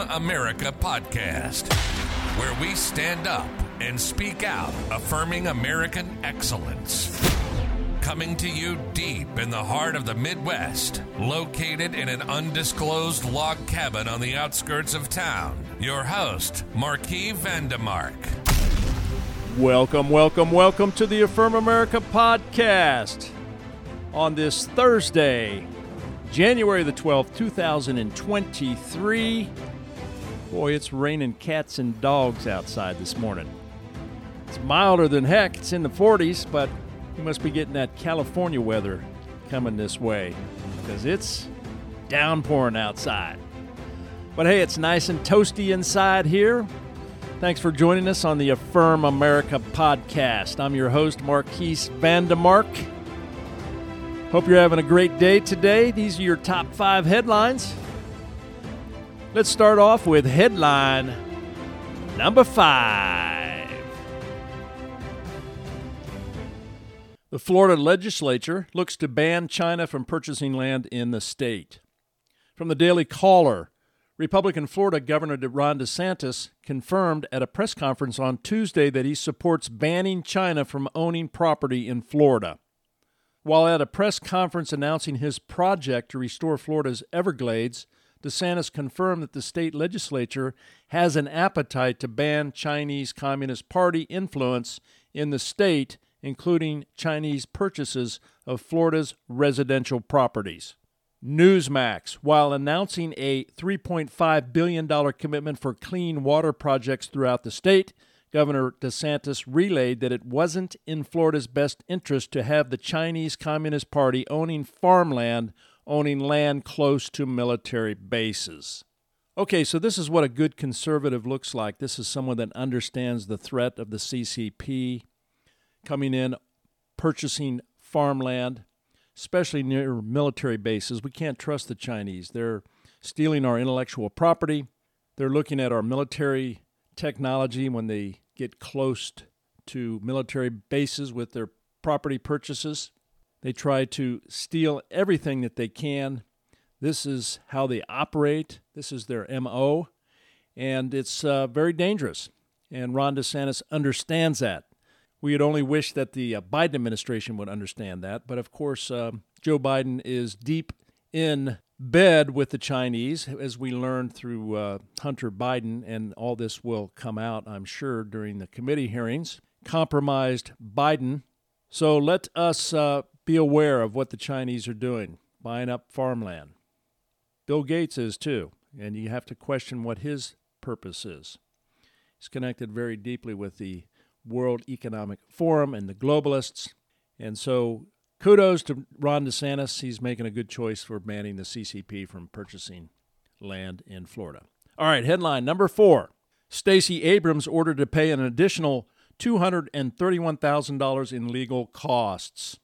America podcast, where we stand up and speak out, affirming American excellence. Coming to you deep in the heart of the Midwest, located in an undisclosed log cabin on the outskirts of town. Your host, Marquis Vandemark. Welcome, welcome, welcome to the Affirm America podcast on this Thursday, January the 12th, 2023. Boy, it's raining cats and dogs outside this morning. It's milder than heck. It's in the 40s, but you must be getting that California weather coming this way because it's downpouring outside. But hey, it's nice and toasty inside here. Thanks for joining us on the Affirm America podcast. I'm your host, Marquise Vandemark. Hope you're having a great day today. These are your top five headlines. Let's start off with headline number five. The Florida legislature looks to ban China from purchasing land in the state. From the Daily Caller, Republican Florida Governor Ron DeSantis confirmed at a press conference on Tuesday that he supports banning China from owning property in Florida. While at a press conference announcing his project to restore Florida's Everglades, DeSantis confirmed that the state legislature has an appetite to ban Chinese Communist Party influence in the state including Chinese purchases of Florida's residential properties. Newsmax, while announcing a $3.5 billion commitment for clean water projects throughout the state, Governor DeSantis relayed that it wasn't in Florida's best interest to have the Chinese Communist Party owning farmland, owning land close to military bases. Okay, so this is what a good conservative looks like. This is someone that understands the threat of the CCP, coming in, purchasing farmland, especially near military bases. We can't trust the Chinese. They're stealing our intellectual property. They're looking at our military technology when they get close to military bases with their property purchases. They try to steal everything that they can. This is how they operate. This is their MO. And it's uh, very dangerous. And Ron DeSantis understands that. We would only wish that the uh, Biden administration would understand that. But of course, uh, Joe Biden is deep in bed with the Chinese, as we learned through uh, Hunter Biden, and all this will come out, I'm sure, during the committee hearings. Compromised Biden. So let us uh, be aware of what the Chinese are doing, buying up farmland. Bill Gates is too, and you have to question what his purpose is. He's connected very deeply with the World Economic Forum and the globalists. And so kudos to Ron DeSantis. He's making a good choice for banning the CCP from purchasing land in Florida. All right, headline number four Stacey Abrams ordered to pay an additional $231,000 in legal costs.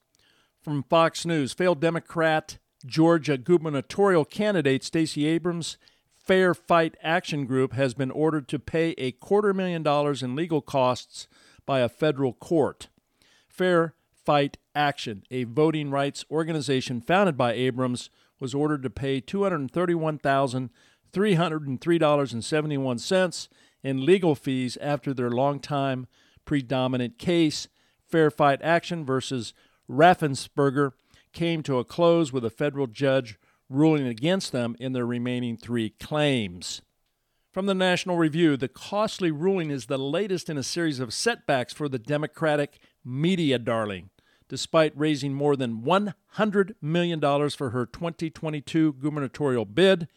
From Fox News, failed Democrat Georgia gubernatorial candidate Stacey Abrams Fair Fight Action Group has been ordered to pay a quarter million dollars in legal costs by a federal court. Fair Fight Action, a voting rights organization founded by Abrams, was ordered to pay $231,303.71 in legal fees after their longtime predominant case, Fair Fight Action versus Raffensperger, came to a close with a federal judge ruling against them in their remaining three claims. From the National Review, the costly ruling is the latest in a series of setbacks for the Democratic media darling. Despite raising more than $100 million for her 2022 gubernatorial bid,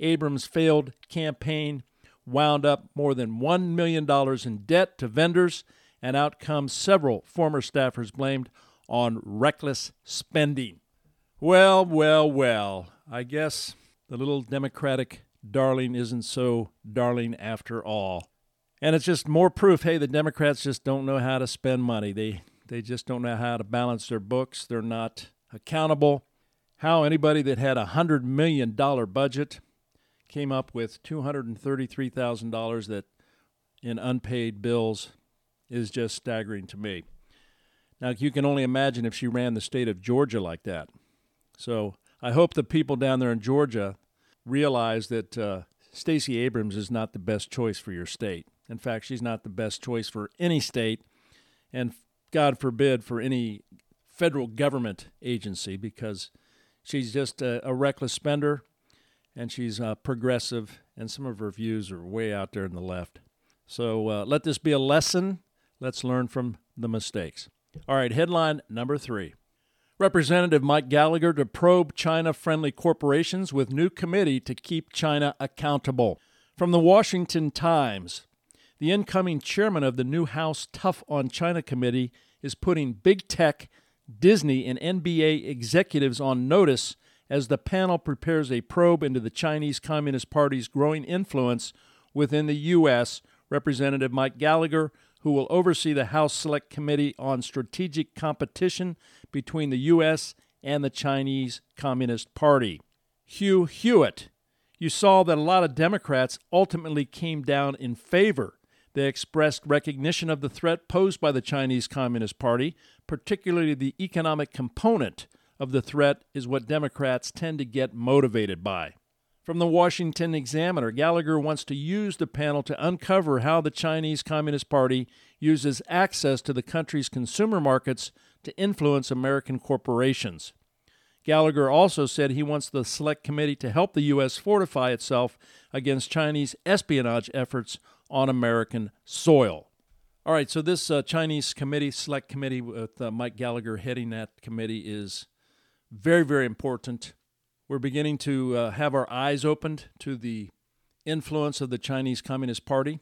Abrams' failed campaign wound up more than $1 million in debt to vendors, an outcome several former staffers blamed on reckless spending. Well, well, well, I guess the little Democratic darling isn't so darling after all. And it's just more proof hey, the Democrats just don't know how to spend money. They, they just don't know how to balance their books. They're not accountable. How anybody that had a $100 million budget came up with $233,000 that in unpaid bills is just staggering to me. Now, you can only imagine if she ran the state of Georgia like that. So I hope the people down there in Georgia realize that uh, Stacey Abrams is not the best choice for your state. In fact, she's not the best choice for any state, and God forbid for any federal government agency because she's just a, a reckless spender and she's uh, progressive, and some of her views are way out there in the left. So uh, let this be a lesson. Let's learn from the mistakes. All right, headline number three. Representative Mike Gallagher to probe China friendly corporations with new committee to keep China accountable. From the Washington Times, the incoming chairman of the new House Tough on China Committee is putting big tech, Disney, and NBA executives on notice as the panel prepares a probe into the Chinese Communist Party's growing influence within the U.S. Representative Mike Gallagher, who will oversee the House Select Committee on Strategic Competition between the U.S. and the Chinese Communist Party. Hugh Hewitt. You saw that a lot of Democrats ultimately came down in favor. They expressed recognition of the threat posed by the Chinese Communist Party, particularly the economic component of the threat is what Democrats tend to get motivated by. From the Washington Examiner, Gallagher wants to use the panel to uncover how the Chinese Communist Party uses access to the country's consumer markets to influence American corporations. Gallagher also said he wants the Select Committee to help the U.S. fortify itself against Chinese espionage efforts on American soil. All right, so this uh, Chinese committee, Select Committee, with uh, Mike Gallagher heading that committee, is very, very important. We're beginning to uh, have our eyes opened to the influence of the Chinese Communist Party.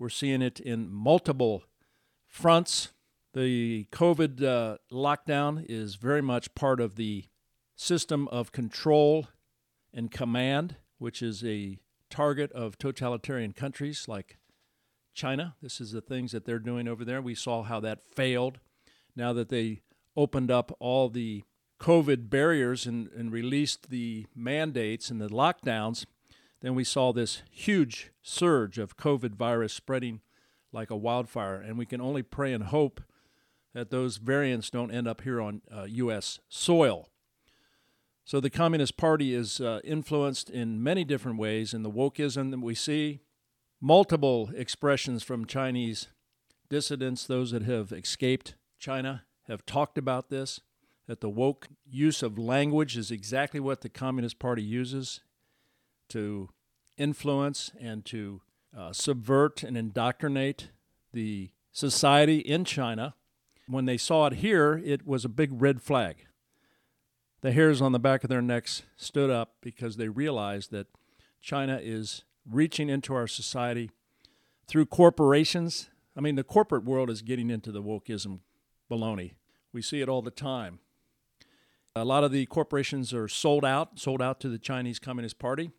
We're seeing it in multiple fronts. The COVID uh, lockdown is very much part of the system of control and command, which is a target of totalitarian countries like China. This is the things that they're doing over there. We saw how that failed. Now that they opened up all the COVID barriers and, and released the mandates and the lockdowns, then we saw this huge surge of COVID virus spreading like a wildfire. And we can only pray and hope that those variants don't end up here on uh, U.S. soil. So the Communist Party is uh, influenced in many different ways in the wokeism that we see, multiple expressions from Chinese dissidents, those that have escaped China, have talked about this that the woke use of language is exactly what the Communist Party uses to influence and to uh, subvert and indoctrinate the society in China. When they saw it here, it was a big red flag. The hairs on the back of their necks stood up because they realized that China is reaching into our society through corporations. I mean, the corporate world is getting into the wokeism baloney. We see it all the time. A lot of the corporations are sold out, sold out to the Chinese Communist Party.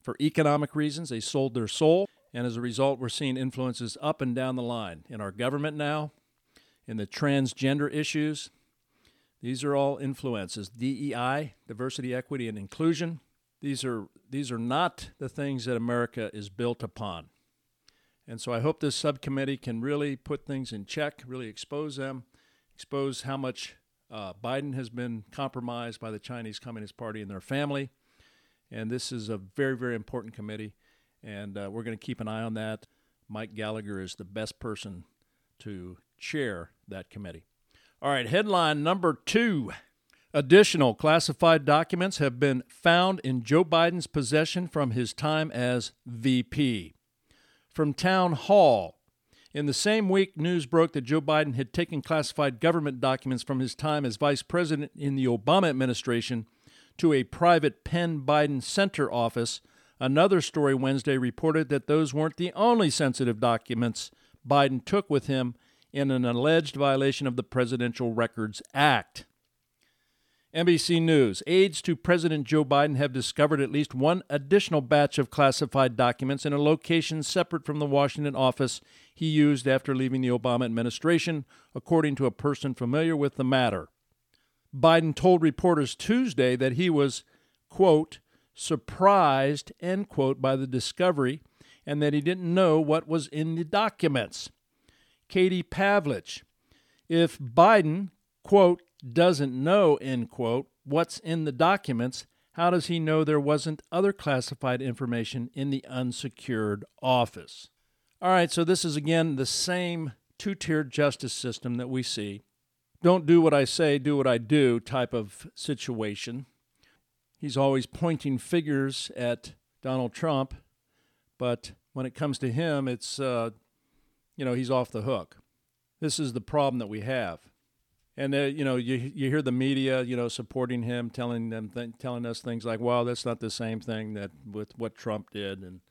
For economic reasons, they sold their soul. And as a result, we're seeing influences up and down the line in our government now, in the transgender issues. These are all influences. DEI, diversity, equity, and inclusion. These are, these are not the things that America is built upon. And so I hope this subcommittee can really put things in check, really expose them, expose how much uh, Biden has been compromised by the Chinese Communist Party and their family. And this is a very, very important committee. And uh, we're going to keep an eye on that. Mike Gallagher is the best person to chair that committee. All right, headline number two. Additional classified documents have been found in Joe Biden's possession from his time as VP. From Town Hall, in the same week, news broke that Joe Biden had taken classified government documents from his time as vice president in the Obama administration to a private Penn Biden Center office. Another story Wednesday reported that those weren't the only sensitive documents Biden took with him in an alleged violation of the Presidential Records Act. NBC News aides to President Joe Biden have discovered at least one additional batch of classified documents in a location separate from the Washington office he used after leaving the Obama administration, according to a person familiar with the matter. Biden told reporters Tuesday that he was, quote, surprised, end quote, by the discovery and that he didn't know what was in the documents. Katie Pavlich. If Biden, quote, doesn't know, end quote, what's in the documents, how does he know there wasn't other classified information in the unsecured office? All right, so this is again the same two tiered justice system that we see. Don't do what I say, do what I do type of situation. He's always pointing figures at Donald Trump, but when it comes to him, it's, uh, you know, he's off the hook. This is the problem that we have. And uh, you know, you you hear the media, you know, supporting him, telling them, th- telling us things like, "Well, that's not the same thing that with what Trump did," and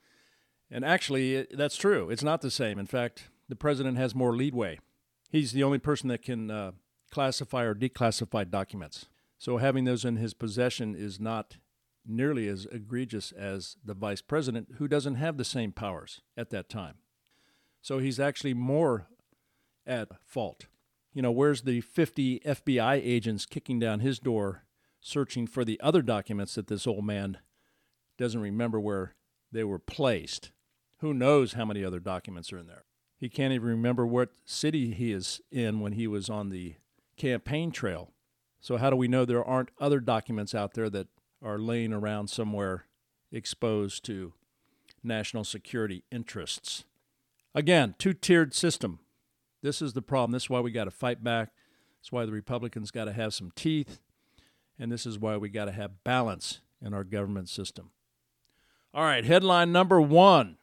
and actually, it, that's true. It's not the same. In fact, the president has more leadway. He's the only person that can uh, classify or declassify documents. So having those in his possession is not nearly as egregious as the vice president, who doesn't have the same powers at that time. So he's actually more at fault. You know, where's the 50 FBI agents kicking down his door, searching for the other documents that this old man doesn't remember where they were placed? Who knows how many other documents are in there? He can't even remember what city he is in when he was on the campaign trail. So, how do we know there aren't other documents out there that are laying around somewhere exposed to national security interests? Again, two tiered system. This is the problem. This is why we got to fight back. That's why the Republicans got to have some teeth. And this is why we got to have balance in our government system. All right, headline number one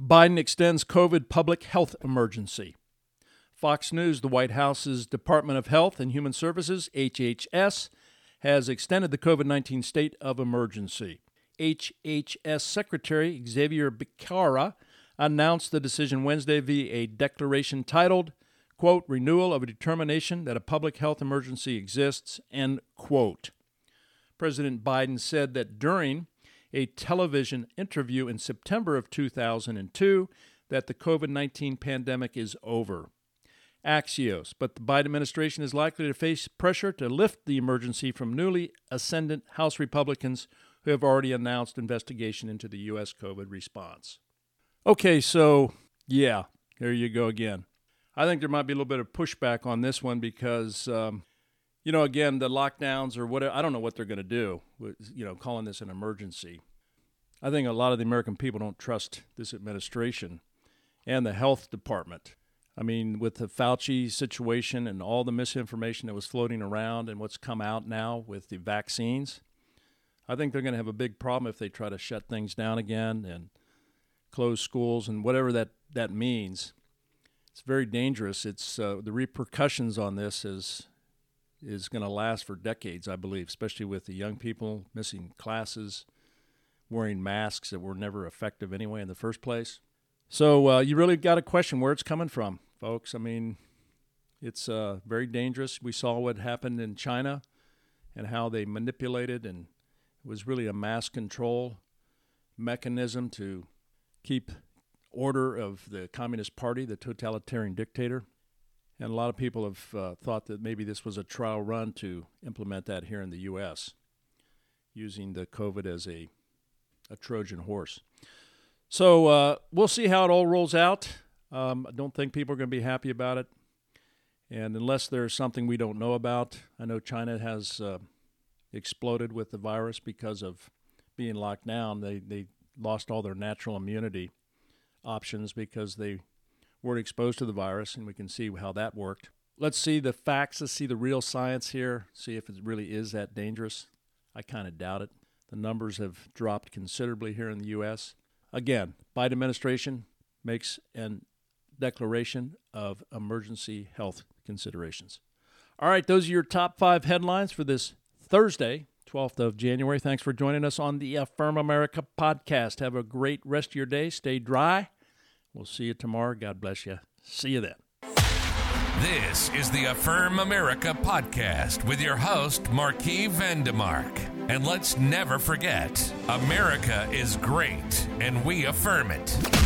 Biden extends COVID public health emergency. Fox News, the White House's Department of Health and Human Services, HHS, has extended the COVID 19 state of emergency. HHS Secretary Xavier Becerra announced the decision Wednesday via a declaration titled, quote, Renewal of a Determination that a Public Health Emergency Exists, end quote. President Biden said that during a television interview in September of 2002 that the COVID 19 pandemic is over. Axios, but the Biden administration is likely to face pressure to lift the emergency from newly ascendant House Republicans who have already announced investigation into the U.S. COVID response. Okay, so yeah, there you go again. I think there might be a little bit of pushback on this one because um, you know, again, the lockdowns or whatever, I don't know what they're going to do, with, you know, calling this an emergency. I think a lot of the American people don't trust this administration and the health department. I mean, with the Fauci situation and all the misinformation that was floating around and what's come out now with the vaccines, I think they're going to have a big problem if they try to shut things down again and close schools and whatever that, that means. It's very dangerous. It's uh, the repercussions on this is is going to last for decades, I believe, especially with the young people missing classes, wearing masks that were never effective anyway in the first place. So uh, you really got to question where it's coming from, folks. I mean, it's uh, very dangerous. We saw what happened in China and how they manipulated, and it was really a mass control mechanism to keep order of the Communist Party, the totalitarian dictator. And a lot of people have uh, thought that maybe this was a trial run to implement that here in the U.S., using the COVID as a, a Trojan horse. So uh, we'll see how it all rolls out. Um, I don't think people are going to be happy about it. And unless there's something we don't know about, I know China has uh, exploded with the virus because of being locked down. They, they lost all their natural immunity options because they weren't exposed to the virus, and we can see how that worked. Let's see the facts. Let's see the real science here. See if it really is that dangerous. I kind of doubt it. The numbers have dropped considerably here in the U.S. Again, Biden administration makes an declaration of emergency health considerations. All right, those are your top five headlines for this Thursday, 12th of January. Thanks for joining us on the Affirm America podcast. Have a great rest of your day. Stay dry We'll see you tomorrow. God bless you. See you then. This is the Affirm America podcast with your host, Marquis Vandemark. And let's never forget America is great, and we affirm it.